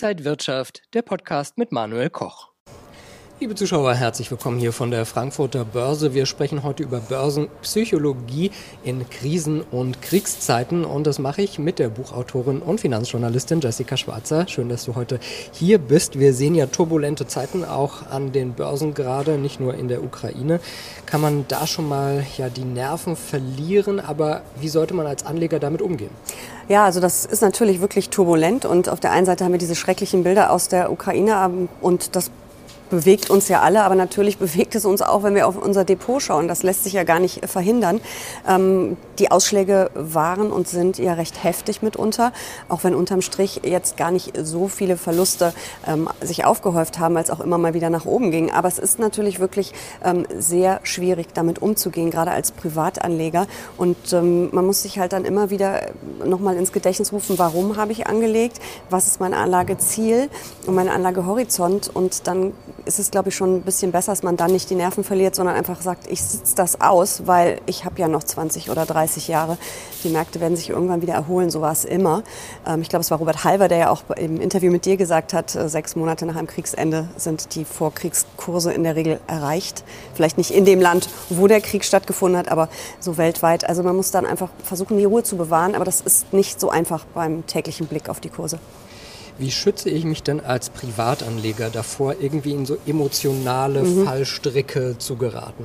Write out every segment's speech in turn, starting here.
Inside Wirtschaft, der Podcast mit Manuel Koch. Liebe Zuschauer, herzlich willkommen hier von der Frankfurter Börse. Wir sprechen heute über Börsenpsychologie in Krisen- und Kriegszeiten und das mache ich mit der Buchautorin und Finanzjournalistin Jessica Schwarzer. Schön, dass du heute hier bist. Wir sehen ja turbulente Zeiten auch an den Börsen gerade, nicht nur in der Ukraine. Kann man da schon mal ja die Nerven verlieren, aber wie sollte man als Anleger damit umgehen? Ja, also das ist natürlich wirklich turbulent und auf der einen Seite haben wir diese schrecklichen Bilder aus der Ukraine ähm, und das bewegt uns ja alle, aber natürlich bewegt es uns auch, wenn wir auf unser Depot schauen. Das lässt sich ja gar nicht verhindern. Ähm, die Ausschläge waren und sind ja recht heftig mitunter, auch wenn unterm Strich jetzt gar nicht so viele Verluste ähm, sich aufgehäuft haben, als auch immer mal wieder nach oben ging. Aber es ist natürlich wirklich ähm, sehr schwierig, damit umzugehen, gerade als Privatanleger. Und ähm, man muss sich halt dann immer wieder nochmal ins Gedächtnis rufen, warum habe ich angelegt, was ist mein Anlageziel und mein Anlagehorizont und dann ist es, glaube ich, schon ein bisschen besser, dass man dann nicht die Nerven verliert, sondern einfach sagt, ich sitze das aus, weil ich habe ja noch 20 oder 30 Jahre. Die Märkte werden sich irgendwann wieder erholen, so war es immer. Ähm, ich glaube, es war Robert Halver, der ja auch im Interview mit dir gesagt hat, äh, sechs Monate nach einem Kriegsende sind die Vorkriegskurse in der Regel erreicht. Vielleicht nicht in dem Land, wo der Krieg stattgefunden hat, aber so weltweit. Also man muss dann einfach versuchen, die Ruhe zu bewahren, aber das ist nicht so einfach beim täglichen Blick auf die Kurse. Wie schütze ich mich denn als Privatanleger davor, irgendwie in so emotionale mhm. Fallstricke zu geraten?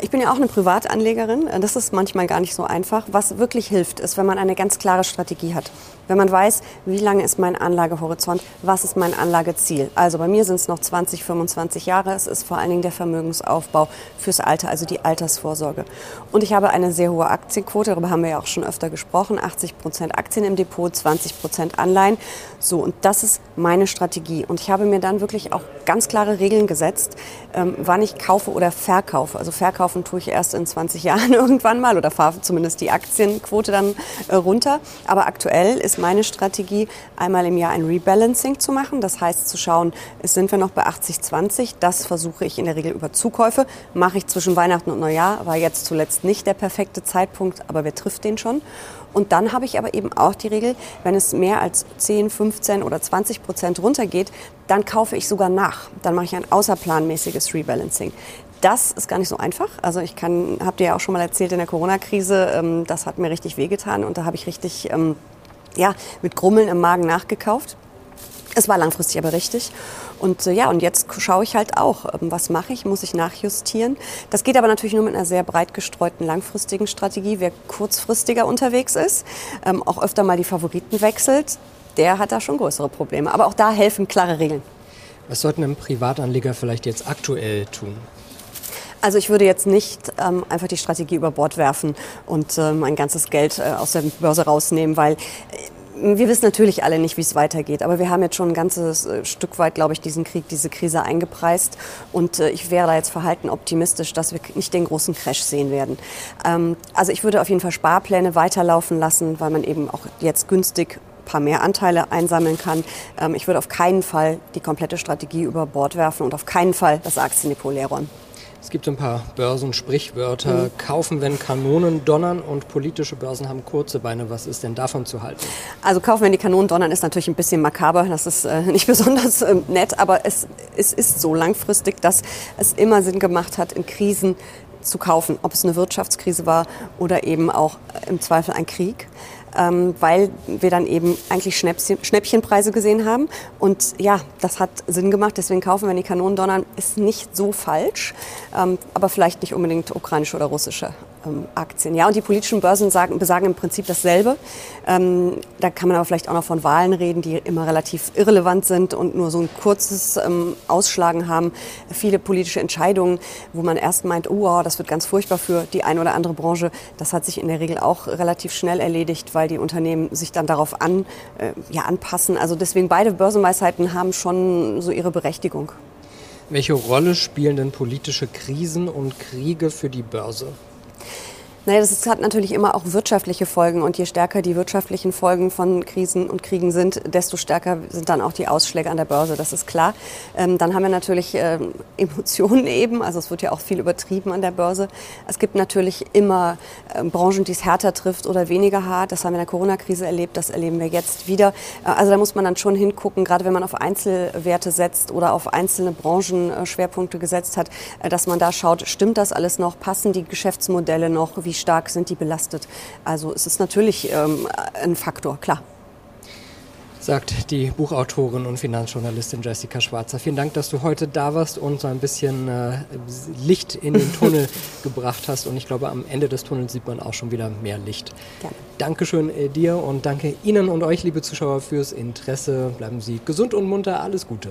Ich bin ja auch eine Privatanlegerin. Das ist manchmal gar nicht so einfach. Was wirklich hilft, ist, wenn man eine ganz klare Strategie hat. Wenn man weiß, wie lange ist mein Anlagehorizont, was ist mein Anlageziel. Also bei mir sind es noch 20, 25 Jahre. Es ist vor allen Dingen der Vermögensaufbau fürs Alter, also die Altersvorsorge. Und ich habe eine sehr hohe Aktienquote, darüber haben wir ja auch schon öfter gesprochen. 80 Prozent Aktien im Depot, 20 Prozent Anleihen. So, und das ist meine Strategie. Und ich habe mir dann wirklich auch ganz klare Regeln gesetzt, ähm, wann ich kaufe oder verkaufe. Also verkaufen tue ich erst in 20 Jahren irgendwann mal oder fahre zumindest die Aktienquote dann äh, runter. Aber aktuell ist meine Strategie, einmal im Jahr ein Rebalancing zu machen. Das heißt zu schauen, sind wir noch bei 80-20. Das versuche ich in der Regel über Zukäufe. Mache ich zwischen Weihnachten und Neujahr. War jetzt zuletzt nicht der perfekte Zeitpunkt, aber wer trifft den schon? Und dann habe ich aber eben auch die Regel, wenn es mehr als 10, 15 oder 20 Prozent runtergeht, dann kaufe ich sogar nach. Dann mache ich ein außerplanmäßiges Rebalancing. Das ist gar nicht so einfach. Also ich kann, habt ihr ja auch schon mal erzählt in der Corona-Krise, ähm, das hat mir richtig wehgetan und da habe ich richtig ähm, ja, mit Grummeln im Magen nachgekauft. Es war langfristig aber richtig. Und äh, ja, und jetzt schaue ich halt auch, ähm, was mache ich, muss ich nachjustieren. Das geht aber natürlich nur mit einer sehr breit gestreuten langfristigen Strategie. Wer kurzfristiger unterwegs ist, ähm, auch öfter mal die Favoriten wechselt, der hat da schon größere Probleme. Aber auch da helfen klare Regeln. Was sollten ein Privatanleger vielleicht jetzt aktuell tun? Also ich würde jetzt nicht ähm, einfach die Strategie über Bord werfen und ähm, mein ganzes Geld äh, aus der Börse rausnehmen, weil äh, wir wissen natürlich alle nicht, wie es weitergeht, aber wir haben jetzt schon ein ganzes äh, Stück weit, glaube ich, diesen Krieg, diese Krise eingepreist. Und äh, ich wäre da jetzt verhalten optimistisch, dass wir nicht den großen Crash sehen werden. Ähm, also ich würde auf jeden Fall Sparpläne weiterlaufen lassen, weil man eben auch jetzt günstig paar mehr Anteile einsammeln kann. Ähm, ich würde auf keinen Fall die komplette Strategie über Bord werfen und auf keinen Fall das Aktiendepot leer. Es gibt ein paar Börsensprichwörter. Mhm. Kaufen, wenn Kanonen donnern und politische Börsen haben kurze Beine. Was ist denn davon zu halten? Also kaufen, wenn die Kanonen donnern, ist natürlich ein bisschen makaber. Das ist äh, nicht besonders äh, nett, aber es, es ist so langfristig, dass es immer Sinn gemacht hat, in Krisen zu kaufen, ob es eine Wirtschaftskrise war oder eben auch im Zweifel ein Krieg ähm, weil wir dann eben eigentlich Schnäppchen, Schnäppchenpreise gesehen haben. Und ja, das hat Sinn gemacht. Deswegen kaufen, wenn die Kanonen donnern, ist nicht so falsch, ähm, aber vielleicht nicht unbedingt ukrainische oder russische ähm, Aktien. Ja, und die politischen Börsen sagen, besagen im Prinzip dasselbe. Ähm, da kann man aber vielleicht auch noch von Wahlen reden, die immer relativ irrelevant sind und nur so ein kurzes ähm, Ausschlagen haben. Viele politische Entscheidungen, wo man erst meint, oh, das wird ganz furchtbar für die eine oder andere Branche. Das hat sich in der Regel auch relativ schnell erledigt, weil die Unternehmen sich dann darauf an, äh, ja, anpassen. Also deswegen beide Börsenweisheiten haben schon so ihre Berechtigung. Welche Rolle spielen denn politische Krisen und Kriege für die Börse? Naja, das hat natürlich immer auch wirtschaftliche Folgen und je stärker die wirtschaftlichen Folgen von Krisen und Kriegen sind, desto stärker sind dann auch die Ausschläge an der Börse, das ist klar. Ähm, dann haben wir natürlich ähm, Emotionen eben, also es wird ja auch viel übertrieben an der Börse. Es gibt natürlich immer ähm, Branchen, die es härter trifft oder weniger hart. Das haben wir in der Corona-Krise erlebt, das erleben wir jetzt wieder. Äh, also da muss man dann schon hingucken, gerade wenn man auf Einzelwerte setzt oder auf einzelne Branchenschwerpunkte äh, gesetzt hat, äh, dass man da schaut, stimmt das alles noch, passen die Geschäftsmodelle noch, wie stark sind die belastet. Also es ist natürlich ähm, ein Faktor, klar. Sagt die Buchautorin und Finanzjournalistin Jessica Schwarzer. Vielen Dank, dass du heute da warst und so ein bisschen äh, Licht in den Tunnel gebracht hast. Und ich glaube, am Ende des Tunnels sieht man auch schon wieder mehr Licht. Gerne. Dankeschön äh, dir und danke Ihnen und euch, liebe Zuschauer, fürs Interesse. Bleiben Sie gesund und munter. Alles Gute.